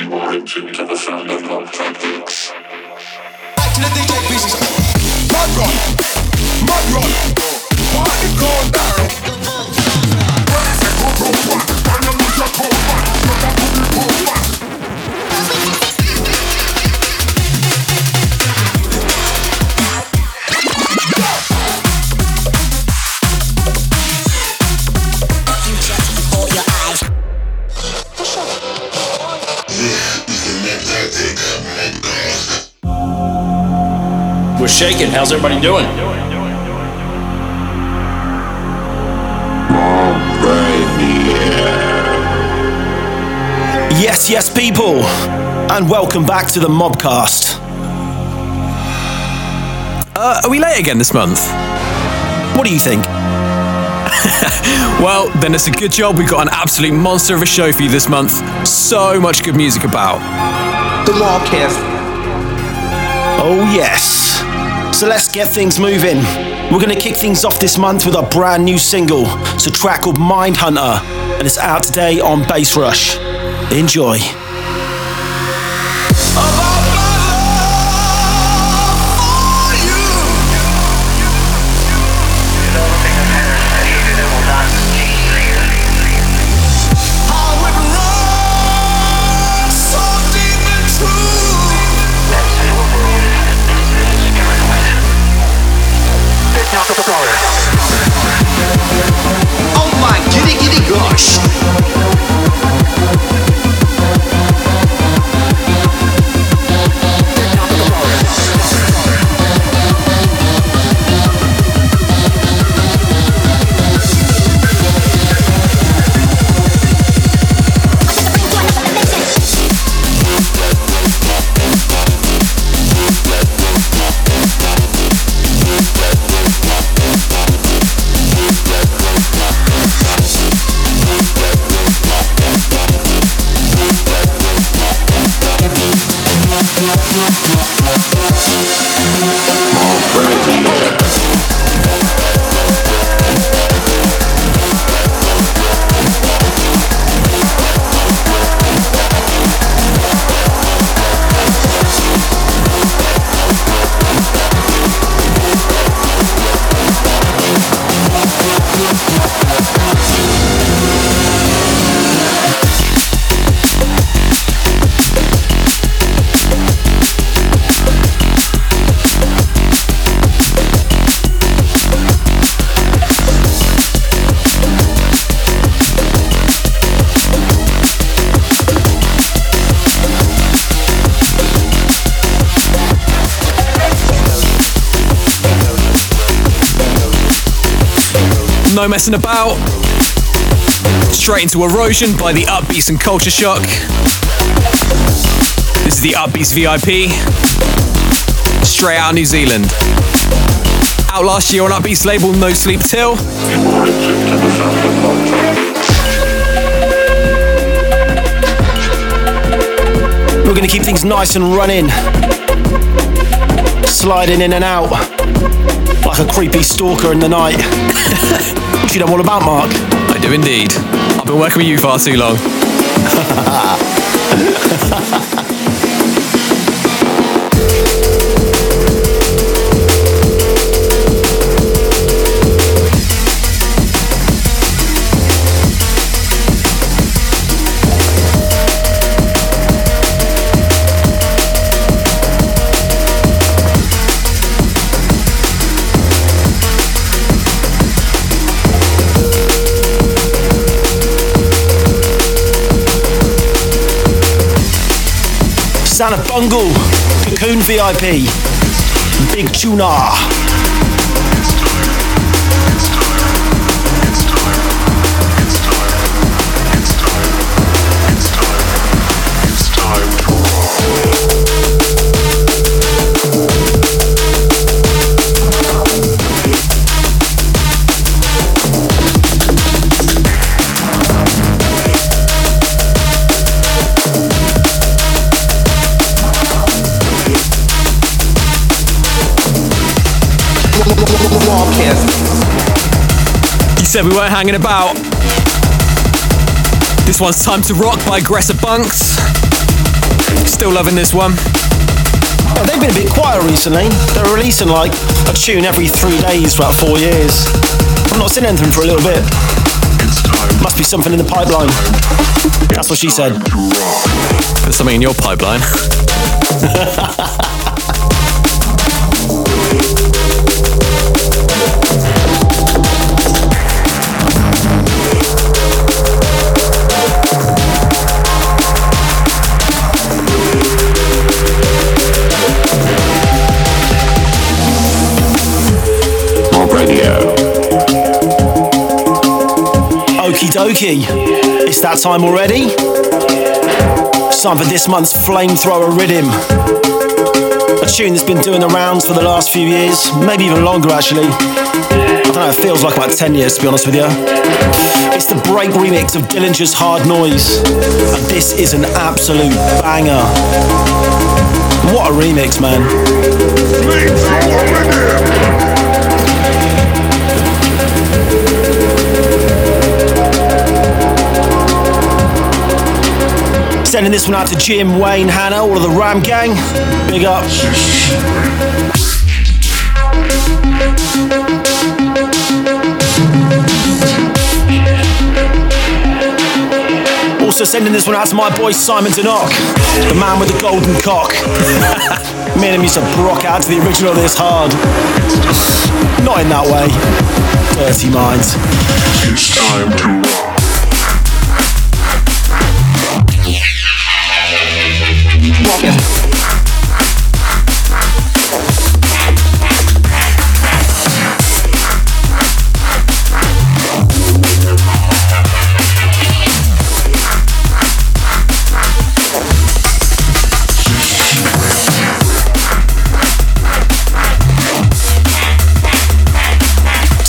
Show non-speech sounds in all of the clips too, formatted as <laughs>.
You are to the sound of love trumpets. Mud run, shaking. How's everybody doing? Yes, yes, people, and welcome back to the Mobcast. Uh, are we late again this month? What do you think? <laughs> well, then it's a good job we've got an absolute monster of a show for you this month. So much good music about. The Mobcast. Oh, yes. So let's get things moving. We're going to kick things off this month with our brand new single. It's a track called Mind Hunter, and it's out today on Bass Rush. Enjoy. No messing about. Straight into Erosion by the Upbeats and Culture Shock. This is the Upbeats VIP. Straight out of New Zealand. Out last year on Upbeats label No Sleep Till. We're going to keep things nice and running. Sliding in and out like a creepy stalker in the night. <laughs> What you know all about, Mark? I do indeed. I've been working with you far too long. Bungle, Cocoon VIP, Big Tuna. Said we weren't hanging about. This one's Time to Rock by Aggressor Bunx. Still loving this one. Yeah, they've been a bit quiet recently. They're releasing like a tune every three days for about four years. I've not seen anything for a little bit. Must be something in the pipeline. That's what she said. There's something in your pipeline. <laughs> Dokie. It's that time already. It's time for this month's Flamethrower Rhythm. A tune that's been doing the rounds for the last few years, maybe even longer actually. I don't know, it feels like about 10 years to be honest with you. It's the break remix of Dillinja's Hard Noise. And this is an absolute banger. What a remix, man. Sending this one out to Jim, Wayne, Hannah, all of the Ram Gang. Big up. Also sending this one out to my boy Simon Denock, the man with the golden cock. <laughs> Me and him used to rock out to the original This Hard. Not in that way. Dirty minds. It's time to rock.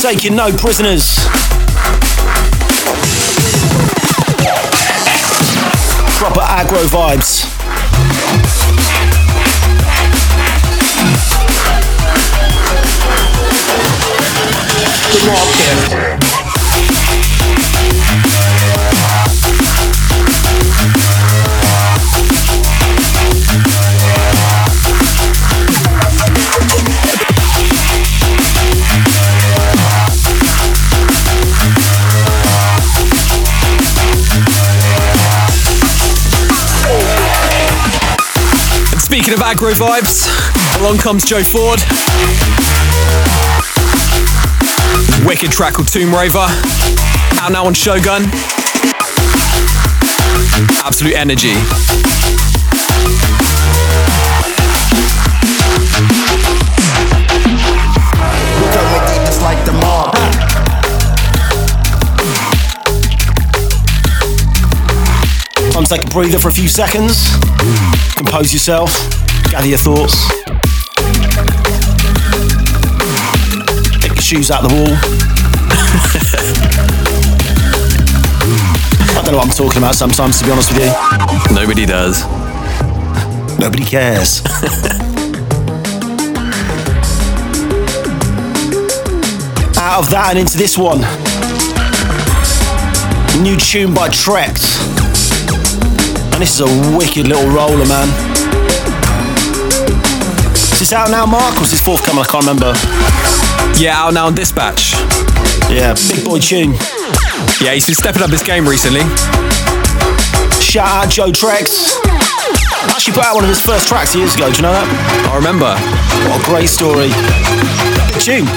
Taking no prisoners. Proper aggro vibes. Speaking of aggro vibes, along comes Joe Ford. Wicked track called Tomb Raver. Out now on Shogun. Absolute energy. Time to take a breather for a few seconds. Compose yourself. Gather your thoughts. Shoes out the wall. <laughs> I don't know what I'm talking about sometimes, to be honest with you. Nobody does. Nobody cares. <laughs> Out of that and into this one. New tune by Trekt. And this is a wicked little roller, man. Is this out now, Mark, or is this forthcoming? I can't remember. Yeah, out now on Dispatch. Yeah, big boy tune. Yeah, he's been stepping up his game recently. Shout out Joe Trekt. Actually put out one of his first tracks years ago, do you know that? I remember. What a great story. Big tune.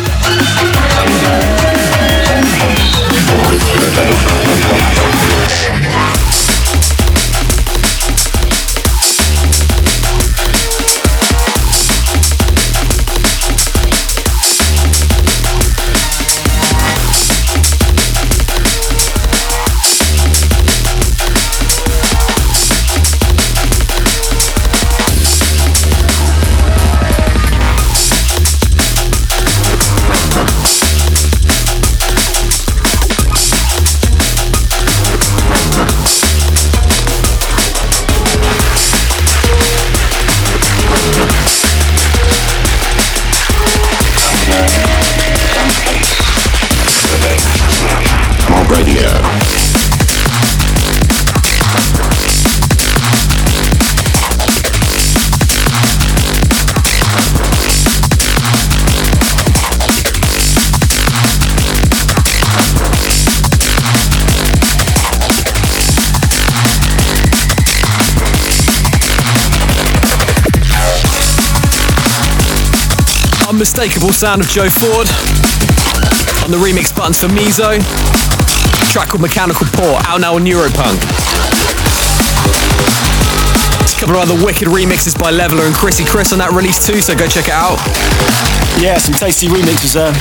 unmistakable sound of Joe Ford on the remix buttons for Mizo track called Mechanical Port, out now on Neuropunk. There's a couple of other wicked remixes by Leveler and Chrissy Chris on that release too, so go check it out. Yeah, some tasty remixes there.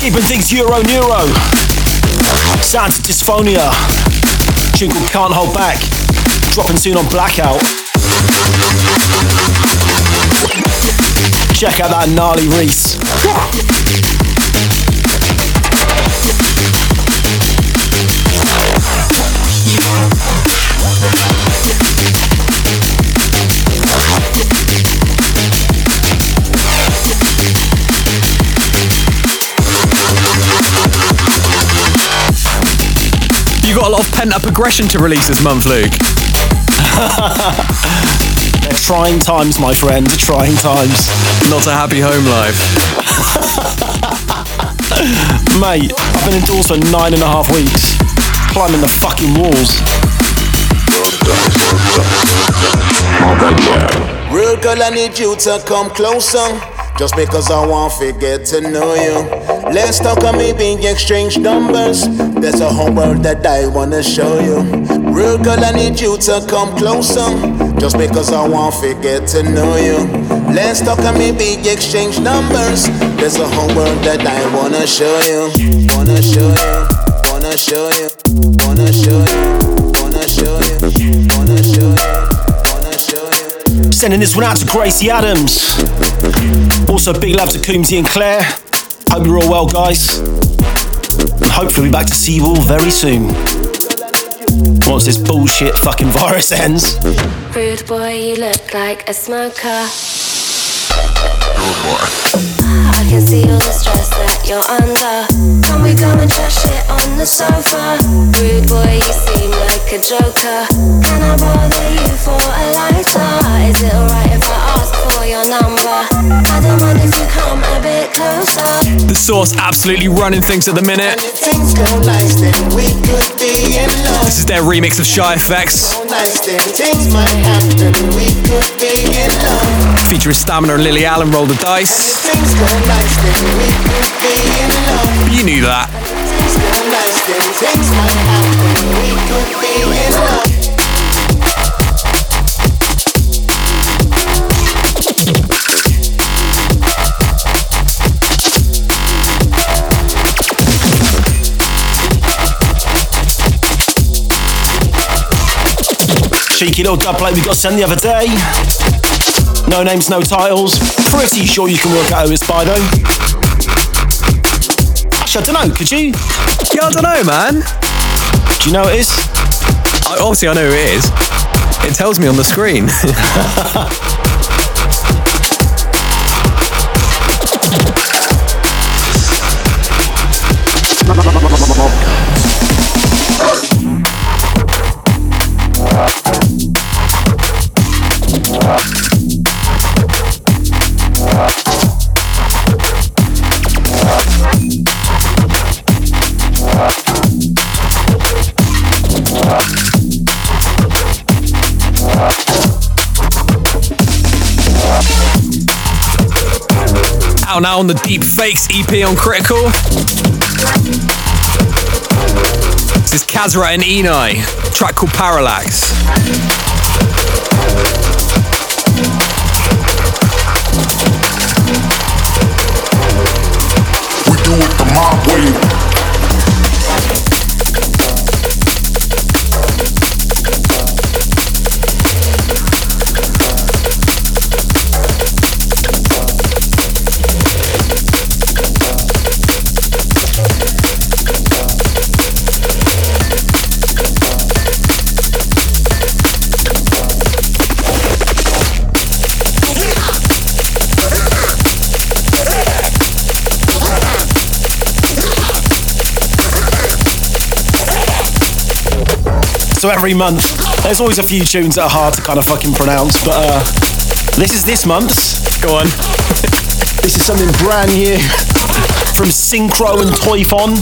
Keeping things Euro Neuro. Sounds of Dysphonia. Tune called Can't Hold Back. Dropping soon on Blackout. Check out that gnarly Reese. A lot of pent up aggression to release this month, Luke. <laughs> They're trying times, my friend. Trying times. Not a happy home life. <laughs> Mate, I've been indoors for nine and a half weeks. Climbing the fucking walls. Real girl, I need you to come closer. Just because I want to get to know you. Let's talk and maybe exchange numbers. There's a whole world that I wanna show you. Real girl, I need you to come closer. Just because I want to get to know you. Let's talk and maybe exchange numbers. There's a whole world that I wanna show you. Wanna show you. Wanna show you. Wanna show you. Wanna show you. Wanna show you. Wanna show you. Sending this one out to Gracie Adams. Also, big love to Coombsy and Claire. Hope you're all well, guys. And hopefully, we'll be back to see you all very soon. Once this bullshit fucking virus ends. Rude boy, you look like a smoker. I can see all the stress that you're under. Can we go and chat shit on the sofa? Rude boy, you seem like a joker. Can I bother you for a lighter? Is it alright if I ask for your number? I don't mind if you come a bit closer. The Sauce absolutely running things at the minute. If things go nice, then we could be in love. This is their remix of Shy FX, nice, then things might happen. We could be in love. featuring Stamina and Lily Allen roll the dice. You knew that. Cheeky little dub plate we got sent the other day. No names, no titles. Pretty sure you can work out who it's by though. Actually, I don't know. Could you? Yeah, I don't know, man. Do you know who it is? I, obviously, I know who it is. It tells me on the screen. <laughs> Out now on the Deep Fakes EP on Critical. This is Kasra and Enei, track called Parallax. So every month, there's always a few tunes that are hard to kind of fucking pronounce, but uh, this is this month's. Go on. <laughs> This is something brand new from Synchro and Toyfon,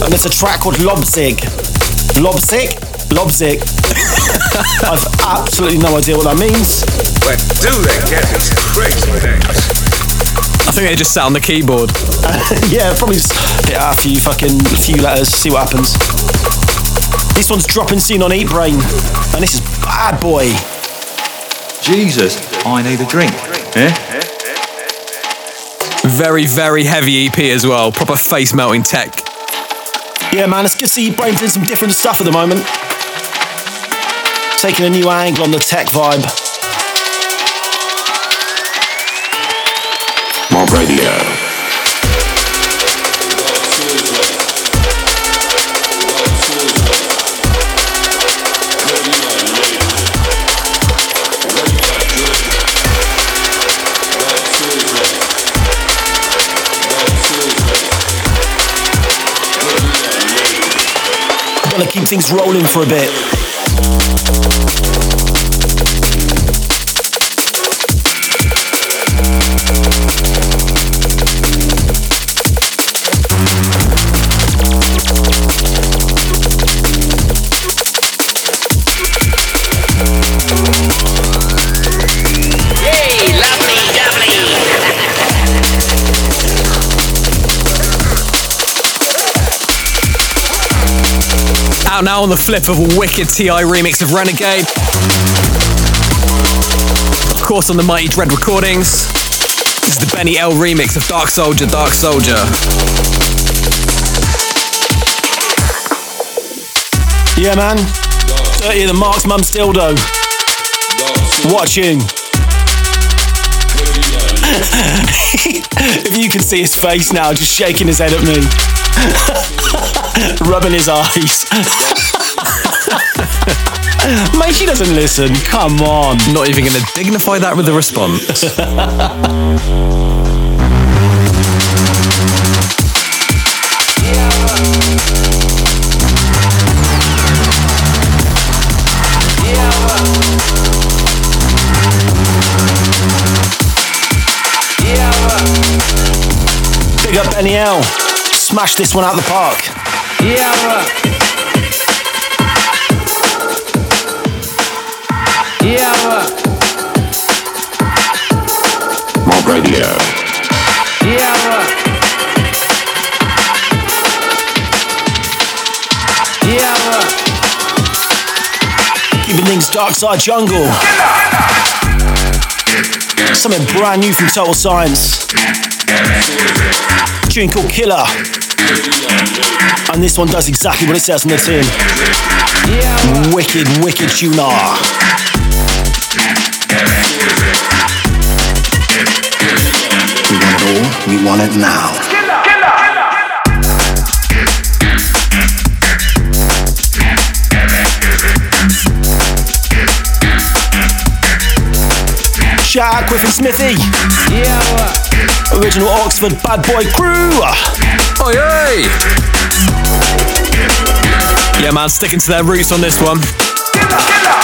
and it's a track called Lobzig. Lobzig? Lobzig. <laughs> I've absolutely no idea what that means. But do they get these crazy things? I think they just sat on the keyboard. <laughs> yeah, probably just hit out a few fucking few letters, see what happens. This one's dropping soon on Eat Brain, and this is Bad Boy. Jesus, I need a drink. Eh? Very, very heavy EP as well. Proper face melting tech. Yeah, man, it's good to see Eat Brain doing some different stuff at the moment. Taking a new angle on the tech vibe. Mob Radio. Gonna keep things rolling for a bit. Out now on the flip of a wicked TI remix of Renegade. Of course, on the Mighty Dread recordings. This is the Benny L remix of Dark Soldier, Dark Soldier. Yeah, man. Dirty the Mark's mum's dildo. Watching. <laughs> if you can see his face now, just shaking his head at me, <laughs> <laughs> rubbing his eyes. <laughs> Mate, she doesn't listen. Come on. Not even going to dignify that with a response. <laughs> Big up Benny L. Smash this one out the park. Mob Radio. Yeah. Yeah. Keeping things dark side jungle. Something brand new from Total Science. tune called Killer. And this one does exactly what it says on the tin. Wicked, wicked tuner. We want it all. We want it now. Shout out Griffin Smithy. Original Oxford bad boy crew. Oi, oi! Yeah, man, sticking to their roots on this one. Just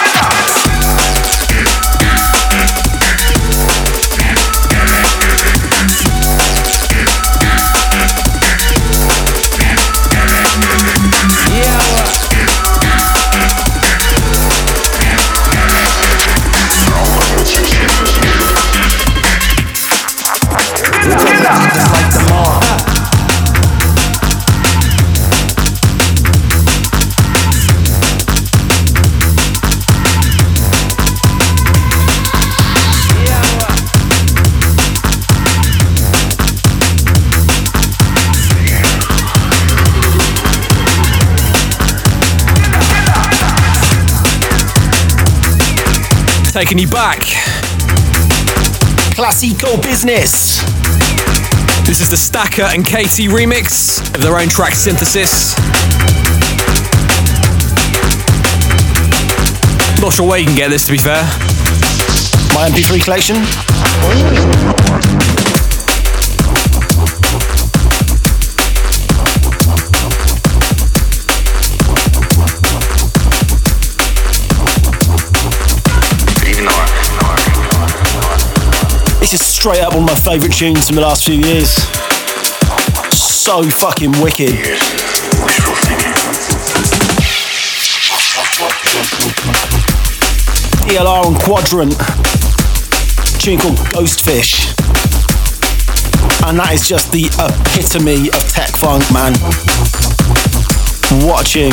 Taking you back. Classico business. This is the Stakka and K-Tee remix of their own track synthesis. Not sure where you can get this, to be fair. My MP3 collection. Straight up one of my favourite tunes from the last few years. So fucking wicked. DLR on Quadrant. Tune called Ghostfish. And that is just the epitome of tech funk, man. What a tune.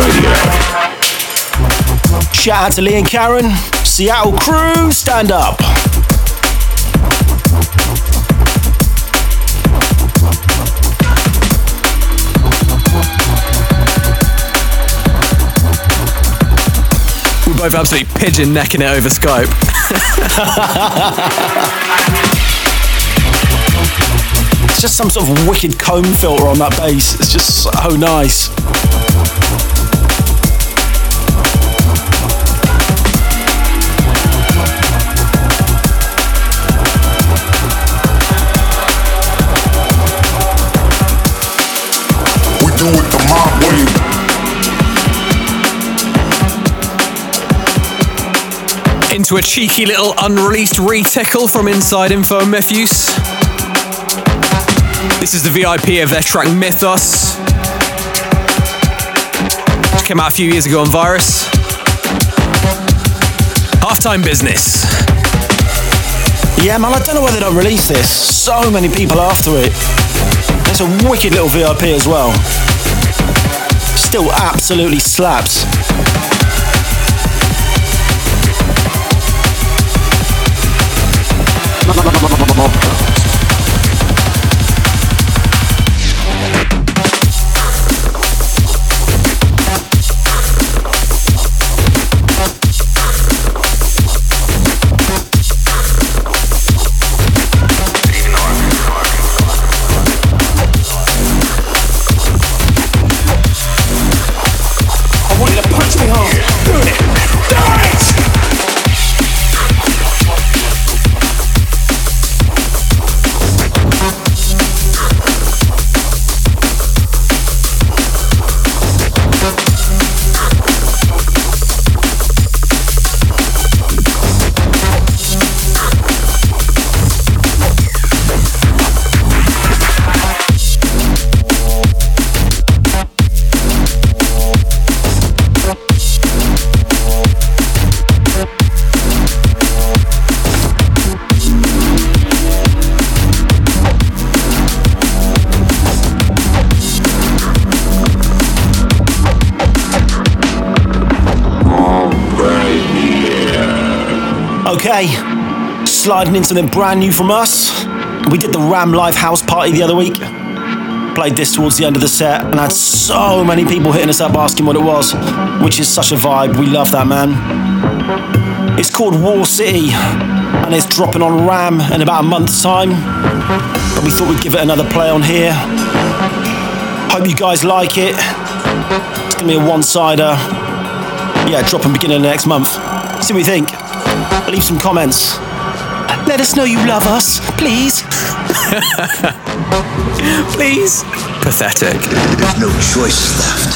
Radio. Shout out to Lee and Karen. Seattle crew, stand up. We're both absolutely pigeon necking it over Skype. <laughs> It's just some sort of wicked comb filter on that bass. It's just so nice. Do it the mob way. Into a cheeky little unreleased retickle from Inside Info and Mefjus. This is the VIP of their track Mythos. Which came out a few years ago on Virus. Halftime business. Yeah, man, I don't know why they don't release this. So many people after it. It's a wicked little VIP as well. Still absolutely slaps. Sliding in something brand new from us. We did the Ram Live House Party the other week. Played this towards the end of the set and had so many people hitting us up asking what it was, which is such a vibe. We love that, man. It's called War City and it's dropping on Ram in about a month's time. But we thought we'd give it another play on here. Hope you guys like it. It's gonna be a one-sider. Yeah, dropping beginning of next month. See what you think. Leave some comments. Let us know you love us, please. <laughs> Please. Pathetic. There's no choice left.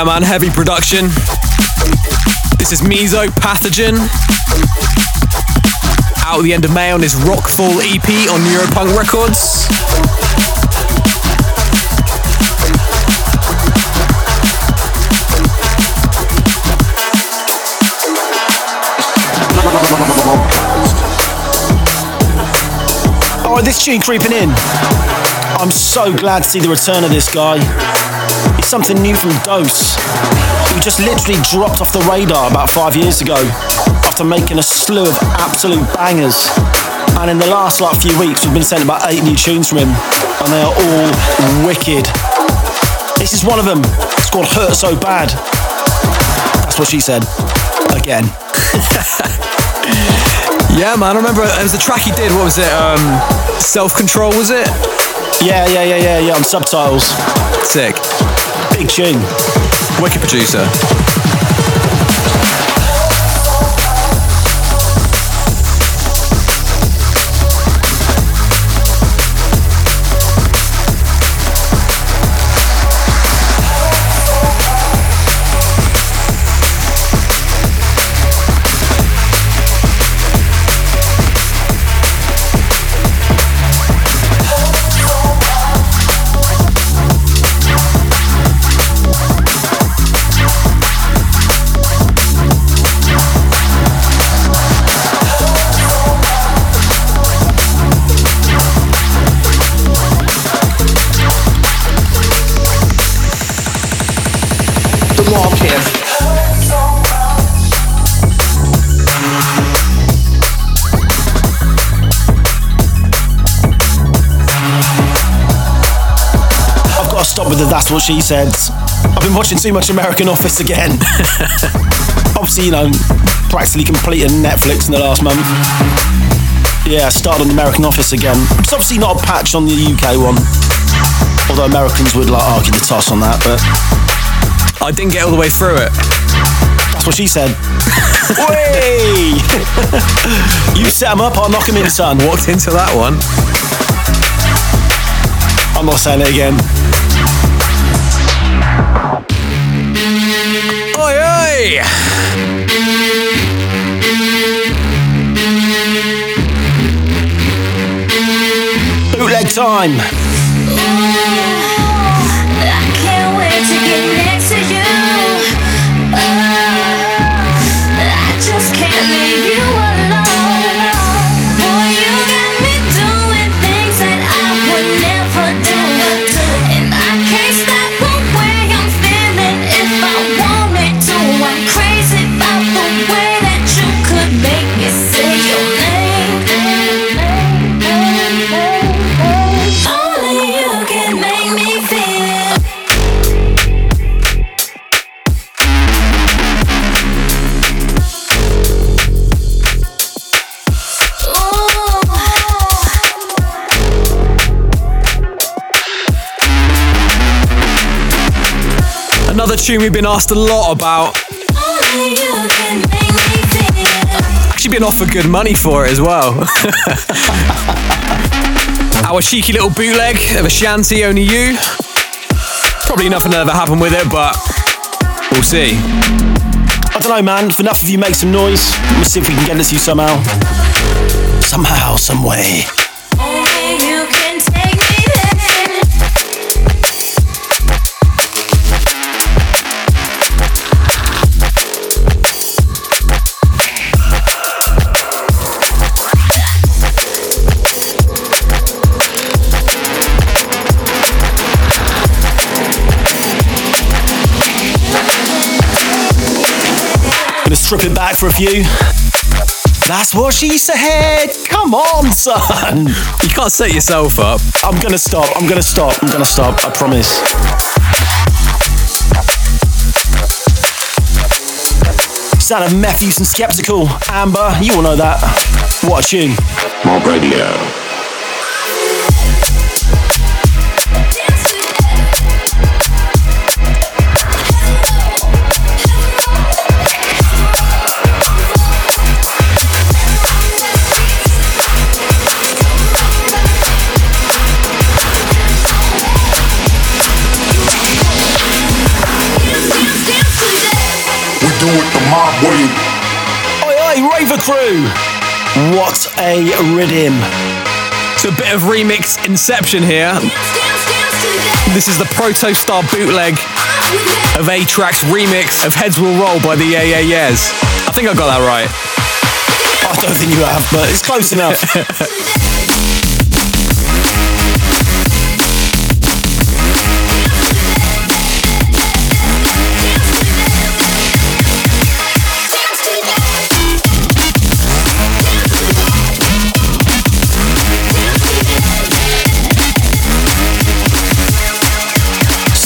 Yeah, man, heavy production. This is Meso Pathogen. Out at the end of May on his Rockfall EP on Neuropunk Records. Oh, this tune creeping in. I'm so glad to see the return of this guy. Something new from Dose. He just literally dropped off the radar about five years ago after making a slew of absolute bangers. And in the last like few weeks, we've been sent about eight new tunes from him, and they are all wicked. This is one of them. It's called Hurt So Bad. That's what she said. Again. <laughs> Yeah, man, I remember it was the track he did. What was it? Um, Self Control, was it? Yeah, yeah, yeah, yeah, yeah, on subtitles. Sick. Big tune. Wicked producer. The that's what she said. I've been watching too much American Office again. <laughs> Obviously, you know, practically completed Netflix in the last month. Yeah, I started on American Office again. It's obviously not a patch on the UK one. Although Americans would like argue the toss on that, but I didn't get all the way through it. that's what she said. <laughs> Way! <laughs> you set them up, I'll knock them in, son. Walked into that one. I'm not saying it again. Time. Tune we've been asked a lot about. Actually, been offered good money for it as well. <laughs> Our cheeky little bootleg of Ashanti, Only You. Probably nothing ever happened with it, but we'll see. I don't know, man. If enough of you make some noise, let's see if we can get this to you somehow. Somehow, some way. Gonna strip it back for a few. That's what she said. Come on, son. You can't set yourself up. I'm gonna stop. I'm gonna stop. I'm gonna stop. I promise. Sound of Matthews and Skeptical. Amber, you all know that. What a tune. Mob Radio. Raver Crew! What a rhythm. It's a bit of remix inception here. This is the Protostar bootleg of A-Trak's remix of Heads Will Roll by the Yeah Yeah Yeahs. I think I got that right. I don't think you have, but it's close enough. <laughs>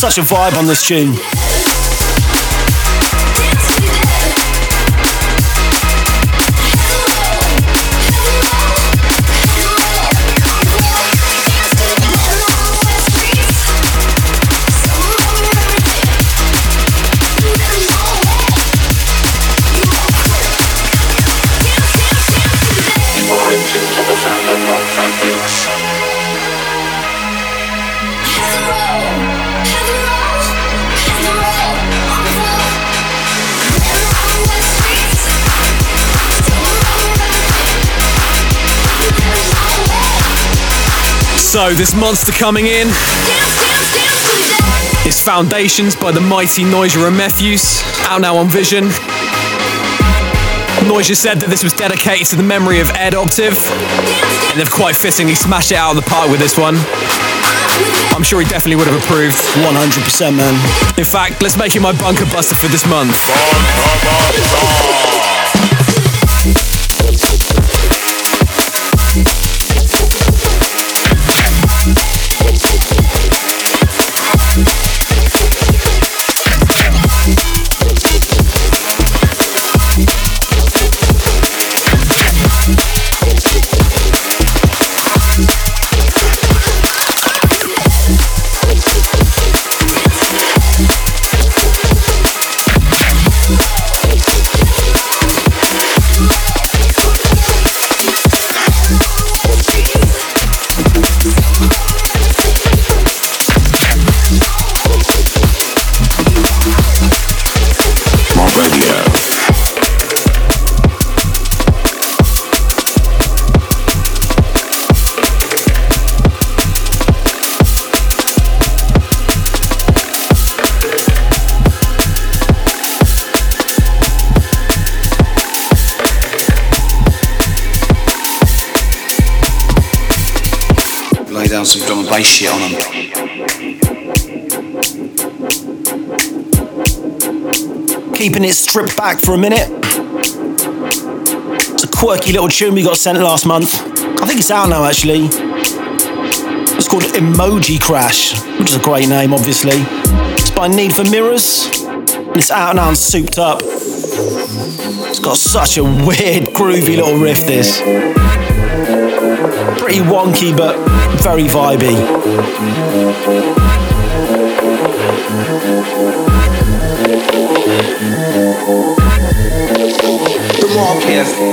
Such a vibe on this tune. So, this monster coming in is Foundations by the mighty Noisia and Mefjus, out now on Vision. Noisia said that this was dedicated to the memory of Ed Optive, and they've quite fittingly smashed it out of the park with this one. I'm sure he definitely would have approved. 100%, man. In fact, let's make it my bunker buster for this month. Stripped back for a minute. It's a quirky little tune we got sent last month. I think it's out now, actually. It's called Emoji Crash, which is a great name, obviously. It's by Need for Mirrors, and it's out now and souped up. It's got such a weird, groovy little riff, this. Pretty wonky, but very vibey. The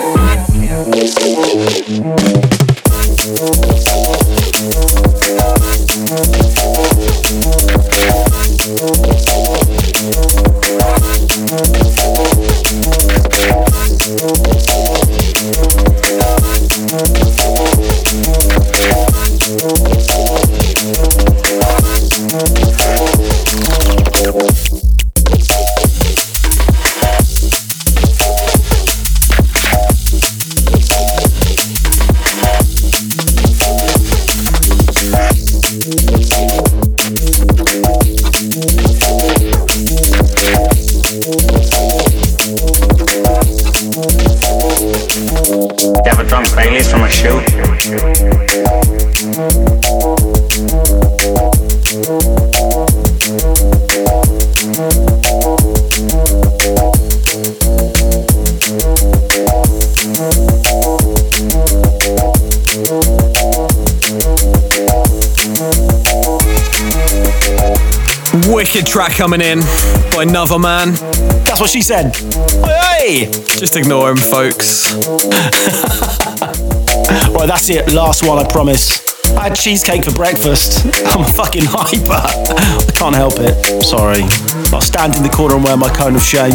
Wicked track coming in by Another Man. That's what she said. Hey! Just ignore him, folks. <laughs> Right, that's it. Last one, I promise. I had cheesecake for breakfast. <laughs> I'm a fucking hyper. I can't help it. Sorry. I'll stand in the corner and wear my cone of shame.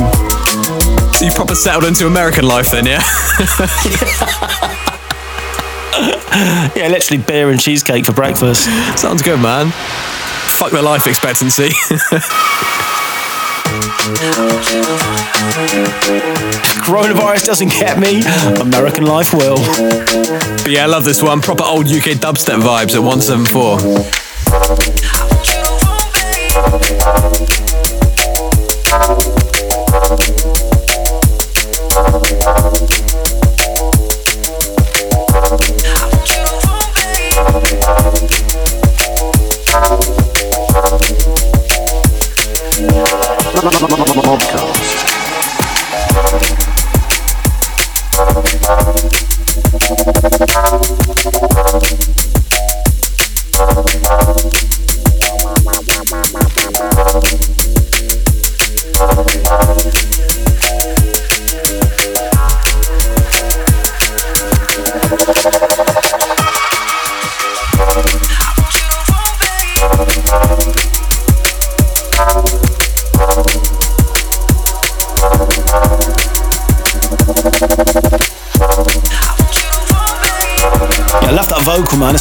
So you proper settled into American life then, yeah? <laughs> Yeah, literally beer and cheesecake for breakfast. Sounds good, man. Fuck the life expectancy. <laughs> Coronavirus doesn't get me, American life will. but yeah, I love this one. Proper old UK dubstep vibes at 174.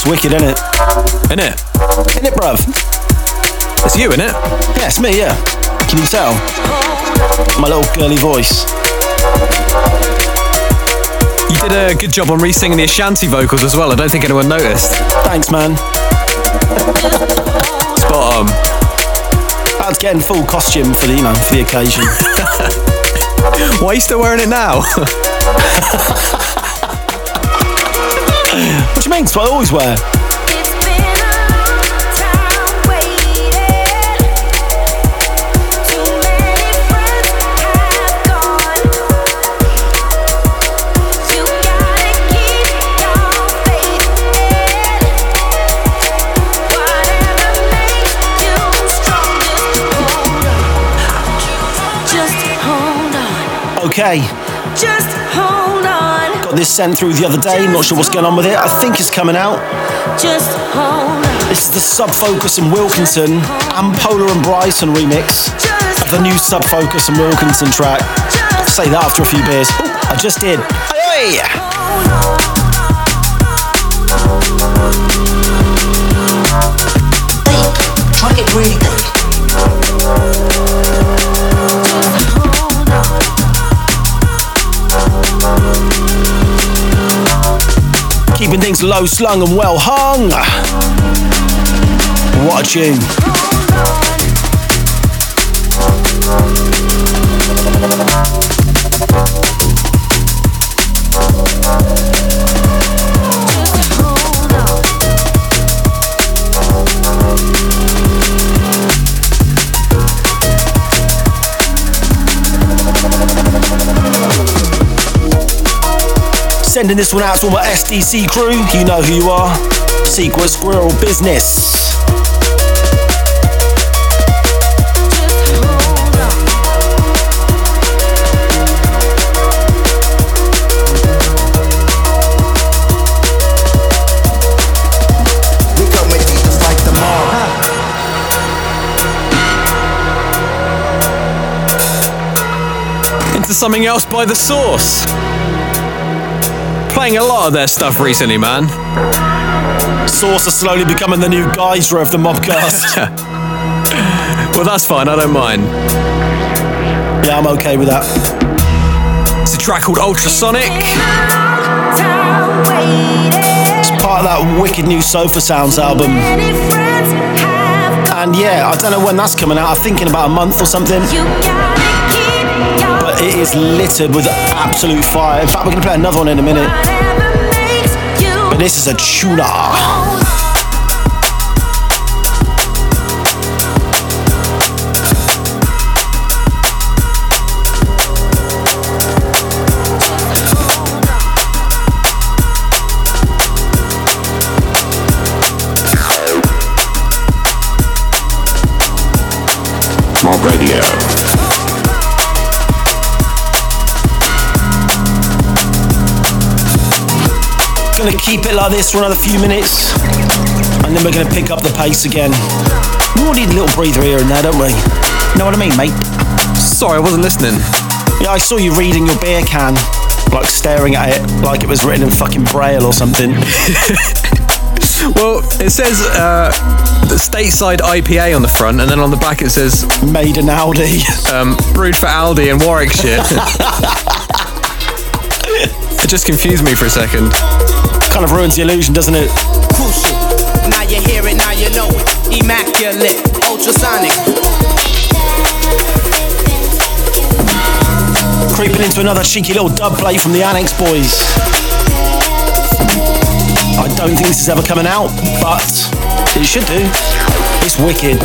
Vocal, wicked? Innit? Isn't it, bruv? It's you, innit? Yeah, it's me, yeah. Can you tell? My little girly voice. You did a good job on re-singing the Ashanti vocals as well. I don't think anyone noticed. Thanks, man. Spot on. About to get in full costume for the, you know, for the occasion. <laughs> Why are you still wearing it now? <laughs> what you mean? It's what I always wear. Just hold on. Okay, Just hold on. Got this sent through the other day. Not sure what's going on with it. I think it's coming out. Just. This is the Sub Focus and Wilkinson and Polar and Bryson remix of the new Sub Focus and Wilkinson track. I'll say that after a few beers. Ooh, I just did. Hey! Try to get really good. Keeping things low slung and well hung. What a tune. Sending this one out to all my SDC crew. You know who you are. Secret Squirrel Business. We come with you just like the mob. Into something else by The Sauce. Playing a lot of their stuff recently, man. Sauce are slowly becoming the new geyser of the mobcast. <laughs> Well, that's fine, I don't mind. yeah, I'm okay with that. It's a track called Ultrasonic. It's part of that wicked new Sofa Sounds album. And yeah, I don't know when that's coming out. I think in about a month or something. It is littered with absolute fire. In fact, we're going to play another one in a minute. But this is a tuner. We're gonna keep it like this for another few minutes. And then we're gonna pick up the pace again. We all need a little breather here and there, don't we? Know what I mean, mate? Sorry, I wasn't listening. Yeah, I saw you reading your beer can, like staring at it like it was written in fucking braille or something. <laughs> Well, it says uh, the stateside IPA on the front, and then on the back it says Made in Aldi. um, brewed for Aldi in Warwickshire. <laughs> it just confused me for a second. Kind of ruins the illusion, doesn't it? Crucial. Now you hear it, now you know it. Immaculate, ultrasonic. Creeping into another cheeky little dub plate from the Annex Boys. I don't think this is ever coming out, but it should do. It's wicked.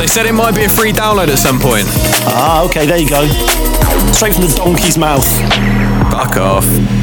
They said it might be a free download at some point. Ah, okay, there you go. Straight from the donkey's mouth. Fuck off.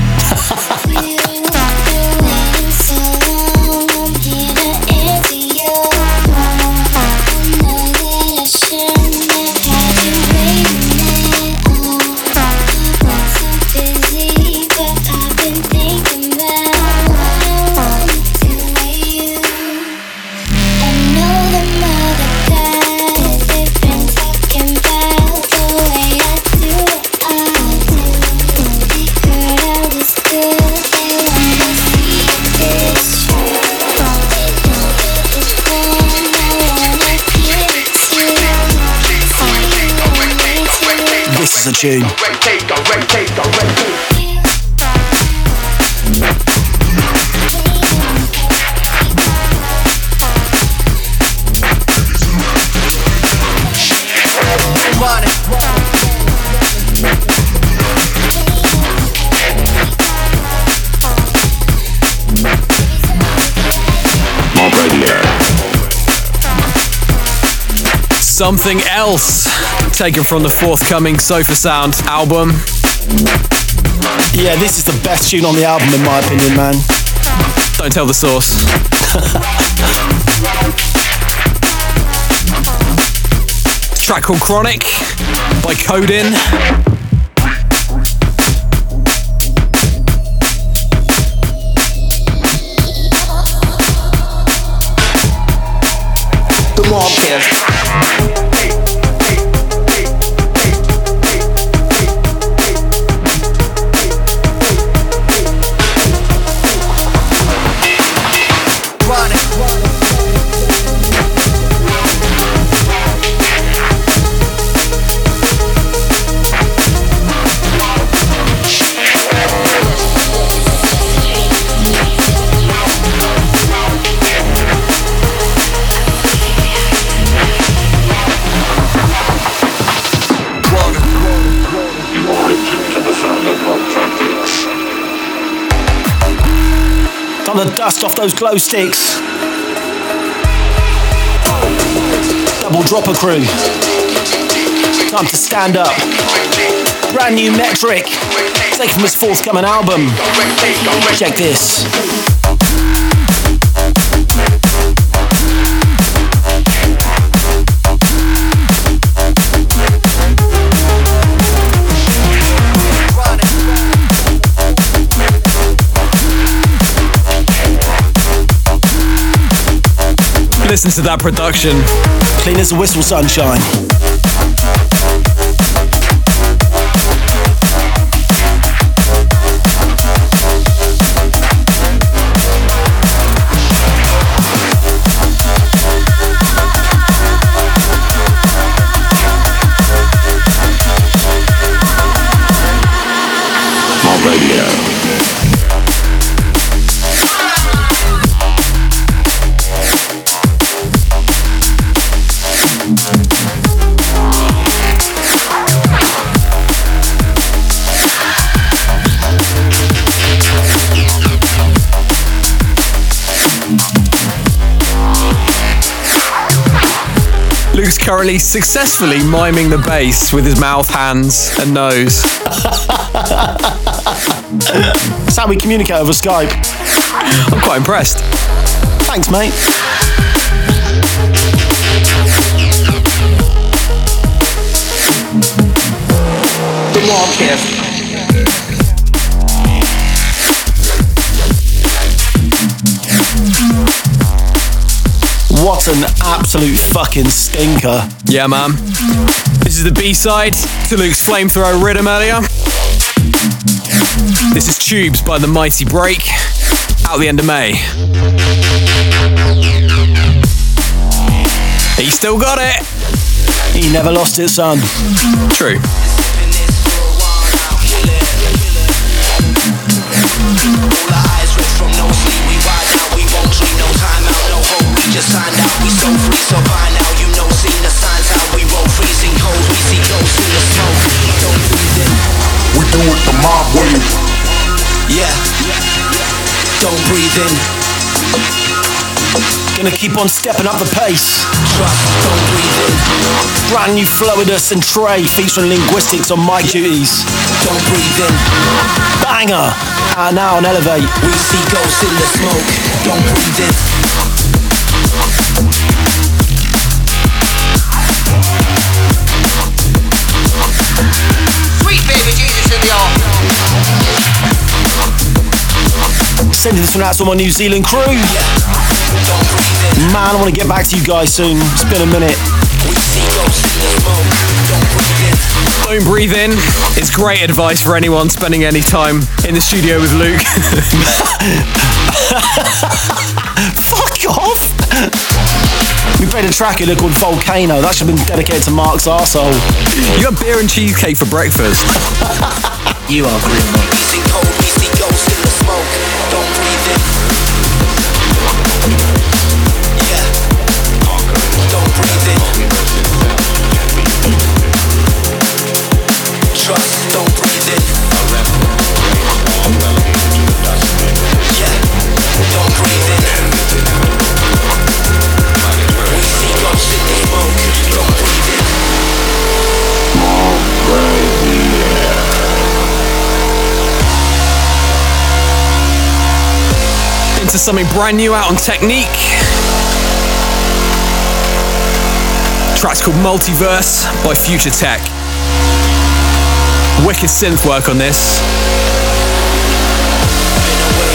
Something else taken from the forthcoming Sofa Sound album. Yeah, this is the best tune on the album, in my opinion, man. Don't tell the Sauce. <laughs> Track called Chronic by Codin. To dust off those glow sticks. Double dropper crew. Time to stand up. Brand new Metrik. Taken from his forthcoming album. Check this. Listen to that production. Clean as a whistle, sunshine. Currently successfully miming the bass with his mouth, hands, and nose. That's how we communicate over Skype. I'm quite impressed. Thanks, mate. The Mobcast. What an absolute fucking stinker. Yeah, man. This is the B-side to Luke's Flamethrower rhythm earlier. This is Tubes by the Mighty Break, out the end of May. He still got it. He never lost it, son. True. In. Gonna keep on stepping up the pace. Trust, don't breathe in. Brand new Floidus and Trey featuring linguistics on mic duties. Don't breathe in. Banger! Out now on Elevate. We see ghosts in the smoke, don't breathe in. Sending this one out to all my New Zealand crew. Man, I want to get back to you guys soon. It's been a minute. Don't breathe in. It's great advice for anyone spending any time in the studio with Luke. <laughs> Fuck off! We played a track in there called Volcano. That should have been dedicated to Mark's arsehole. you had beer and cheesecake for breakfast. <laughs> You are grim. Something brand new out on Technique. Track's called Multiverse by Future Tech. Wicked synth work on this.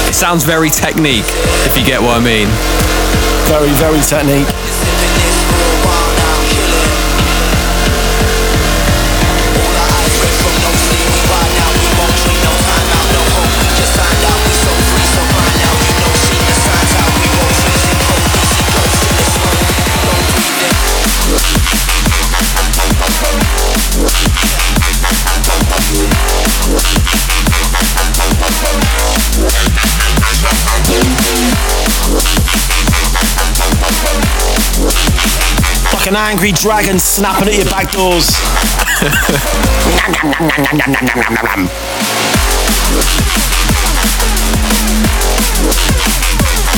It sounds very technique, if you get what I mean. Very, very technique. An angry dragon snapping at your back doors.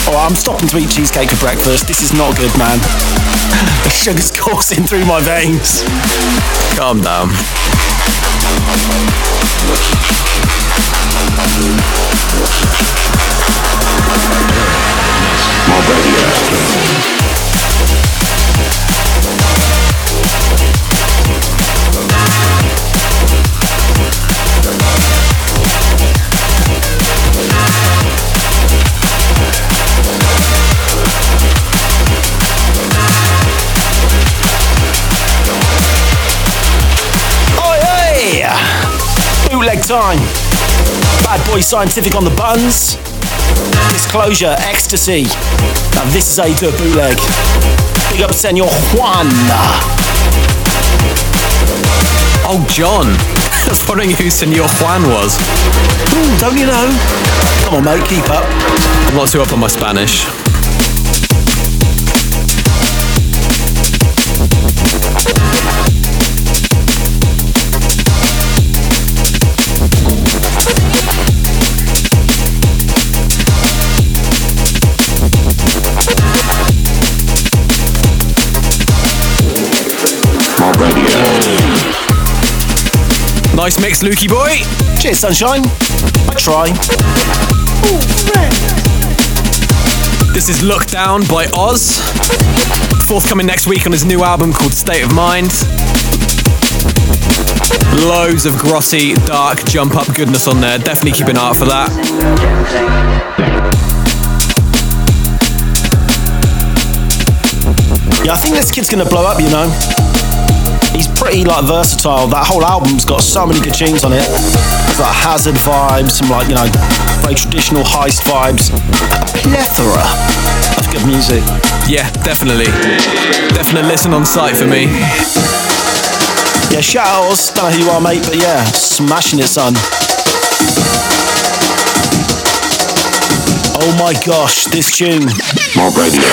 Oh, I'm stopping to eat cheesecake for breakfast. This is not good, man. <laughs> The sugar's coursing through my veins. Calm down. Mob time. Bad Boy Scientific on the buns. Disclosure, ecstasy. Now, this is how you do a bootleg. Big up, Senor Juan. Oh, John. <laughs> I was wondering who Senor Juan was. Ooh, don't you know? Come on, mate, keep up. I'm not too up on my Spanish. Nice mix, Lukey boy. Cheers, sunshine. I try. This is Look Down by Oz. Forthcoming next week on his new album called State of Mind. Loads of grotty, dark, jump up goodness on there. Definitely keep an eye out for that. Yeah, I think this kid's gonna blow up, you know. He's pretty like versatile. That whole album's got so many good tunes on it. It's like hazard vibes, some like you know very traditional heist vibes, a plethora of good music. Yeah, definitely. Definite listen on site for me. Yeah, shout outs. Don't know who you are, mate, but yeah, smashing it, son. Oh my gosh, this tune. Mob Radio.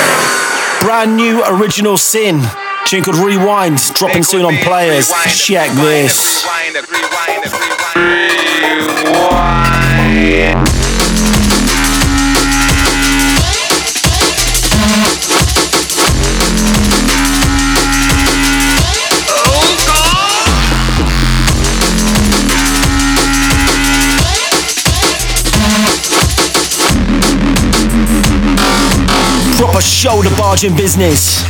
Brand new original sin. Tune called Rewind, dropping soon on players. Check this. Proper shoulder barging business.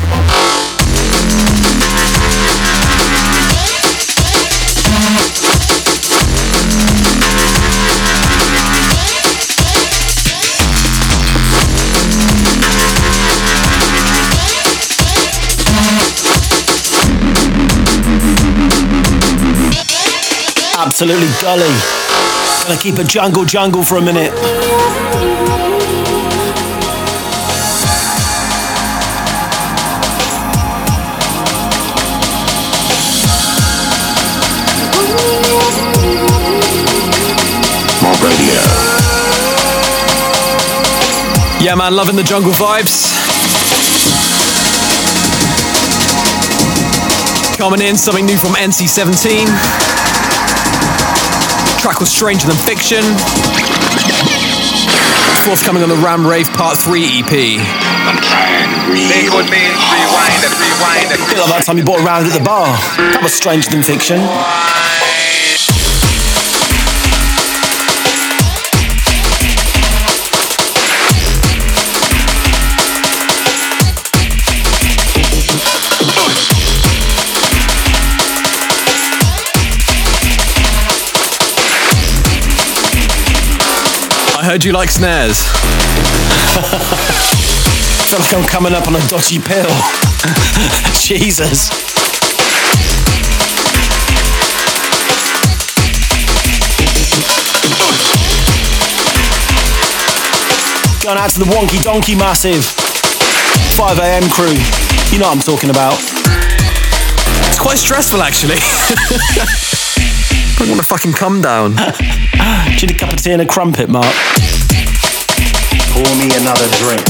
Absolutely gully. Gonna keep a jungle jungle for a minute. Mob Radio. Yeah, man, loving the jungle vibes. Coming in, something new from NC17. Track was Stranger Than Fiction. It's forthcoming on the Ram Rave Part 3 EP. Make what means rewind and rewind and Feel like that time you bought a round at the bar. That was stranger than fiction. Heard you like snares. I <laughs> feel like I'm coming up on a dodgy pill. <laughs> Jesus. Going out to the Wonky Donkey Massive. 5am crew. You know what I'm talking about. It's quite stressful, actually. <laughs> I want to fucking come down. <laughs> Do you need a cup of tea and a crumpet, Mark? Pour me another drink.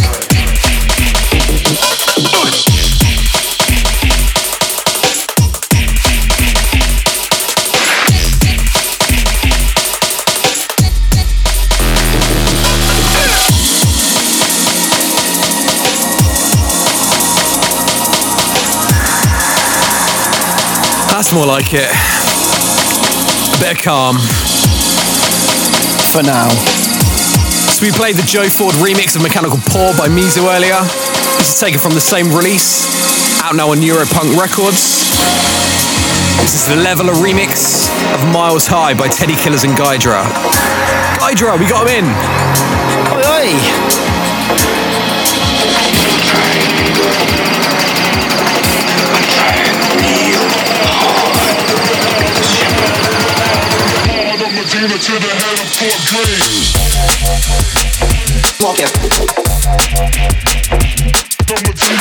That's more like it. Bit of calm. For now. So we played the Joe Ford remix of Mechanical Paw by Mizo earlier. This is taken from the same release, out now on Neuropunk Records. This is the Levela remix of Miles High by Teddy Killers and Gydra. Gydra, we got him in. Oi, oi. Medina to the head of Fort Greene. From Medina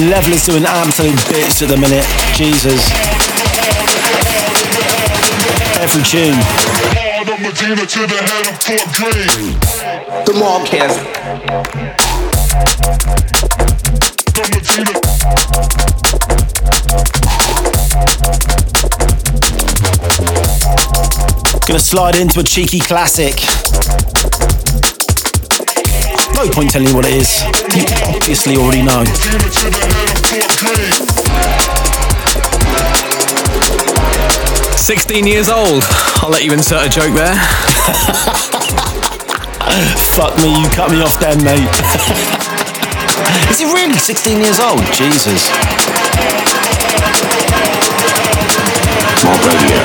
And Levela is doing absolute bits at the minute. Jesus. Every tune. Hard on Medina to the head of Fort Greene. The Mobcast. From Medina. Gonna slide into a cheeky classic. No point telling you what it is. You obviously already know. Medina to the head of Fort Greene. 16 years old. I'll let you insert a joke there. <laughs> Fuck me, you cut me off then, mate. <laughs> Is he really 16 years old? Jesus. Mob Radio.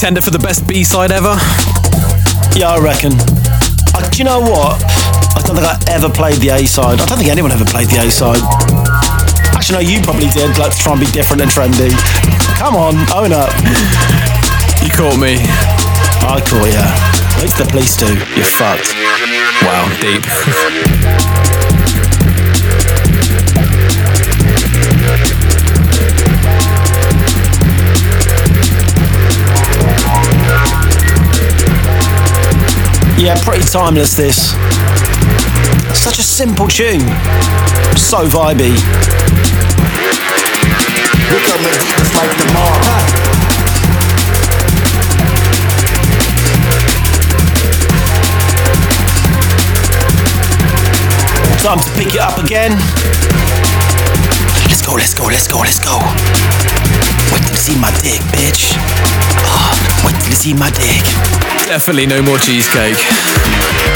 Contender for the best B side ever. Yeah, I reckon. Uh, do you know what? I don't think I ever played the A side. I don't think anyone ever played the A side. Actually, no, you probably did, like to try and be different and trendy. Come on, own up. You caught me. I call you. Wait till the police do. You're fucked. Wow, deep. <laughs> Yeah, pretty timeless this. Such a simple tune. So vibey. We coming deep like the mob. Time to pick it up again. Let's go, let's go, let's go, let's go. Wait till you see my dick, bitch. Ah, my dick. Definitely no more cheesecake.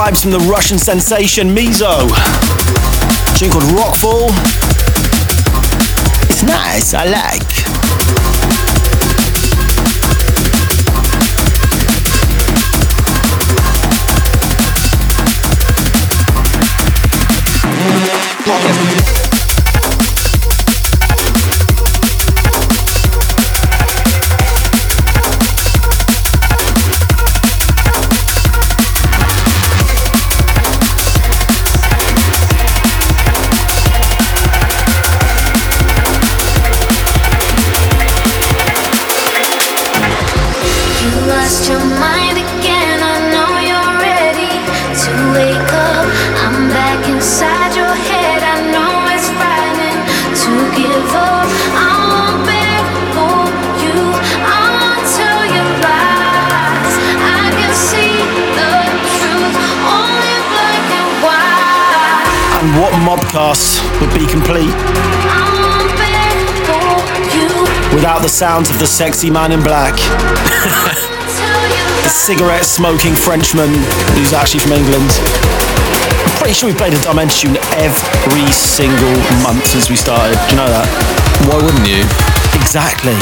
Vibes from the Russian sensation Mizo. A tune called Rockfall. It's nice, I like. Mobcast would be complete I won't beg for you. without the sounds of the sexy man in black? <laughs> the cigarette smoking Frenchman who's actually from England. I'm pretty sure we played a Dimension tune every single month since we started. Do you know that? Why wouldn't you? Exactly.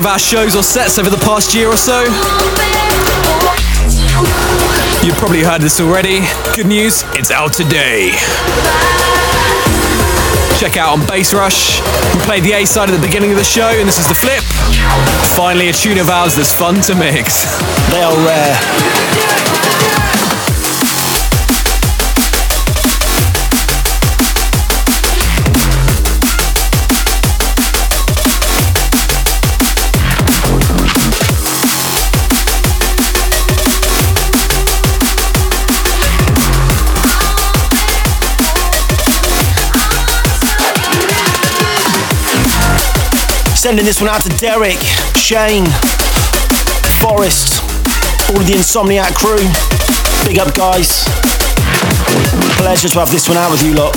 Of our shows or sets over the past year or so, you've probably heard this already. Good news, it's out today. Check out on Bassrush. We played the A side at the beginning of the show, and this is the flip. Finally, a tune of ours that's fun to mix. They are rare. Sending this one out to Derek, Shane, Forrest, all of the Insomniac crew. Big up, guys. Pleasure to have this one out with you lot.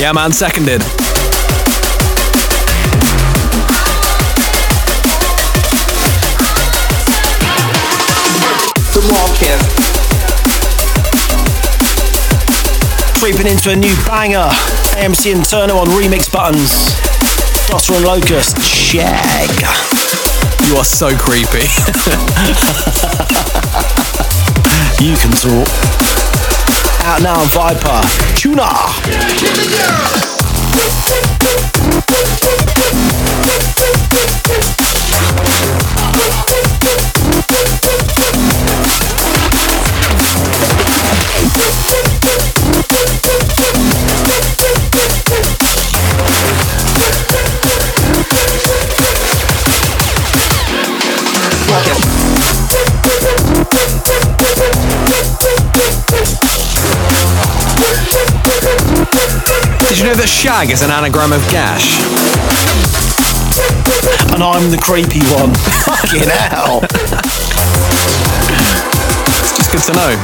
Yeah, man, seconded. The Marquez. Creeping into a new banger. AMC and Turno on remix buttons. Dossa and Locuzzed, Shag. You are so creepy. <laughs> You can talk. Out now on Viper. Tuna. Did you know that shag is an anagram of gash? And I'm the creepy one. <laughs> Fucking hell. It's just good to know.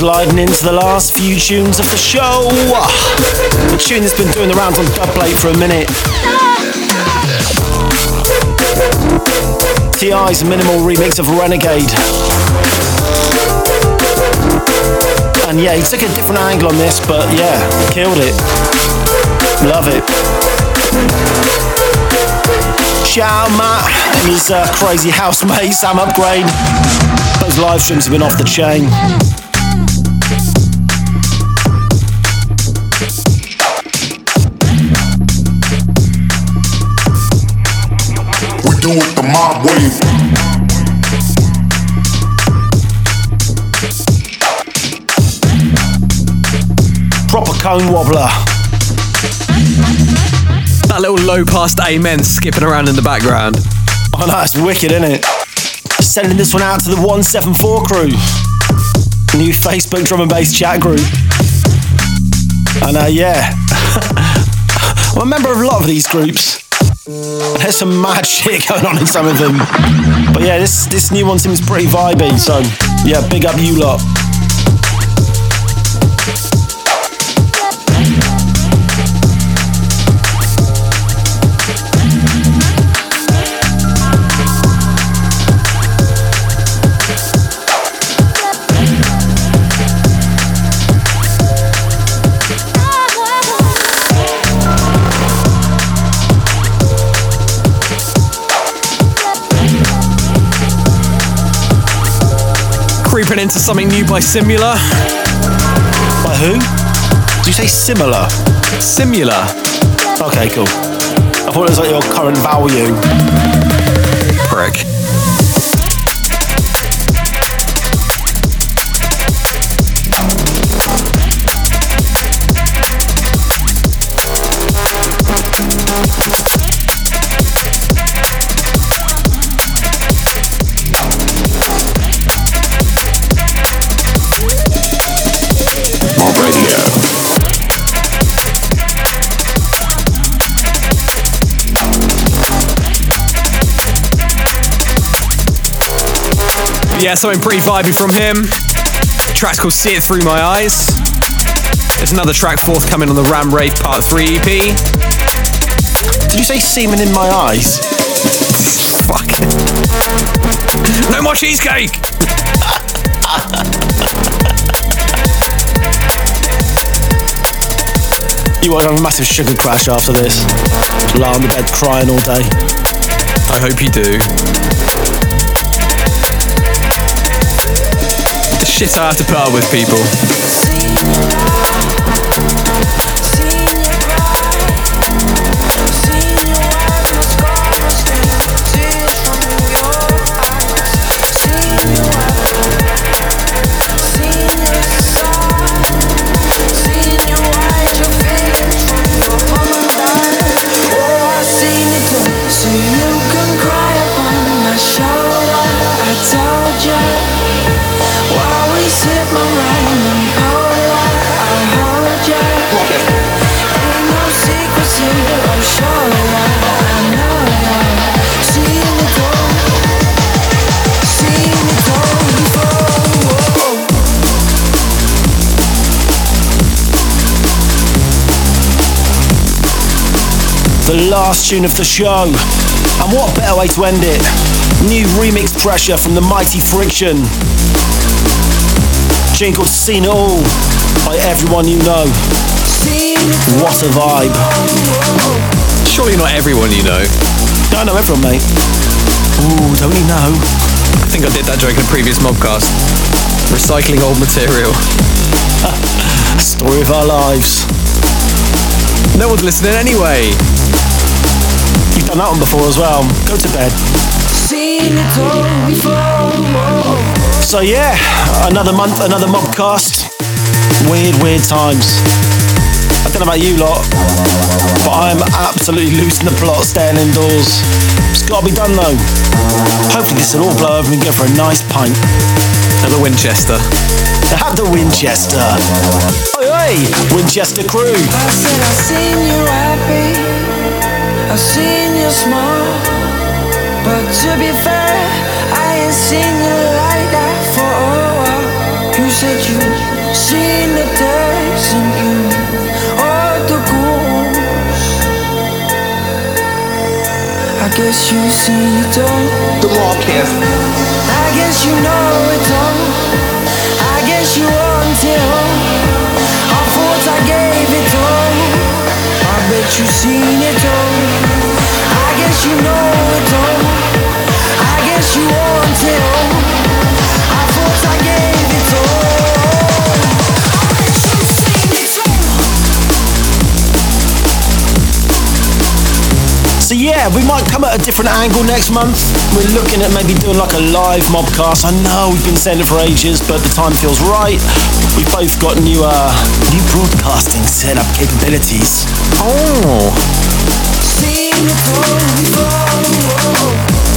Sliding into the last few tunes of the show. The tune that's been doing the rounds on Dubplate for a minute. TI's minimal remix of Renegade. And yeah, he took a different angle on this, but yeah, killed it. Love it. Shout out Matt and his uh, crazy housemate Sam Upgrade. Those live streams have been off the chain. Do it the mob way. Proper cone wobbler. That little low pass amen skipping around in the background. Oh no, wicked, isn't it? Sending this one out to the 174 crew. New Facebook drum and bass chat group. And uh, yeah, <laughs> I'm a member of a lot of these groups. There's some mad <laughs> shit going on in some of them. But yeah, this this new one seems pretty vibey. So yeah, big up you lot. Creeping into something new by Simula. By who? Did you say similar? Simula. Okay, cool. I thought it was like your current value. Prick. Yeah, something pretty vibey from him. The track's called See It Through My Eyes. There's another track forthcoming on the Ram Rave Part 3 EP. Did you say semen in my eyes? Fuck. no more cheesecake! <laughs> You won't have a massive sugar crash after this. Lie on the bed crying all day. I hope you do. Shit I have to put up with people. The last tune of the show. And what better way to end it? New remix pressure from the mighty Friction. Tune called Seen It All by everyone you know. What a vibe. Surely not everyone you know. Don't know everyone, mate. Ooh, don't you know? I think I did that joke in a previous mobcast. Recycling old material. <laughs> Story of our lives. No one's listening anyway. You've done that one before as well. Go to bed. So yeah, another month, another mobcast. Weird, weird times. I don't know about you lot, but I am absolutely losing the plot staying indoors. It's got to be done though. Hopefully this will all blow over and we can go for a nice pint. At the Winchester. At the Winchester. Oi, oi, Winchester crew. I said I seen you happy, I seen you smile, but to be fair, I ain't seen you like that for a while. You said you seen the text and you all the goons. I guess you seen it all. The Marquez. I guess you know it all. I guess you all. I thought I gave it all. I bet you seen it all. I guess you know it all. I guess you want it all. So yeah, we might come at a different angle next month. We're looking at maybe doing like a live mobcast. I know we've been saying it for ages, but the time feels right. We've both got new uh new broadcasting setup capabilities. Oh.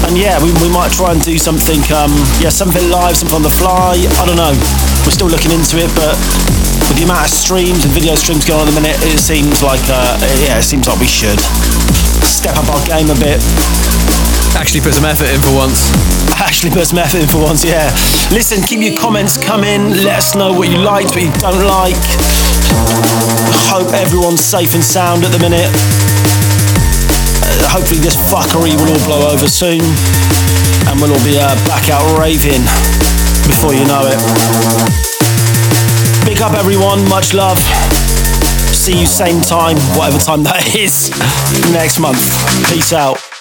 And yeah, we, we might try and do something um yeah, something live, something on the fly. I don't know. We're still looking into it, but with the amount of streams and video streams going on at the minute, it seems like uh yeah, it seems like we should step up our game a bit. Actually put some effort in for once. Actually put some effort in for once, yeah. Listen, keep your comments coming. Let us know what you liked, what you don't like. Hope everyone's safe and sound at the minute. Uh, hopefully this fuckery will all blow over soon. And we'll all be uh, back out raving before you know it. Big up everyone, much love. See you same time, whatever time that <laughs> is, next month. Peace out.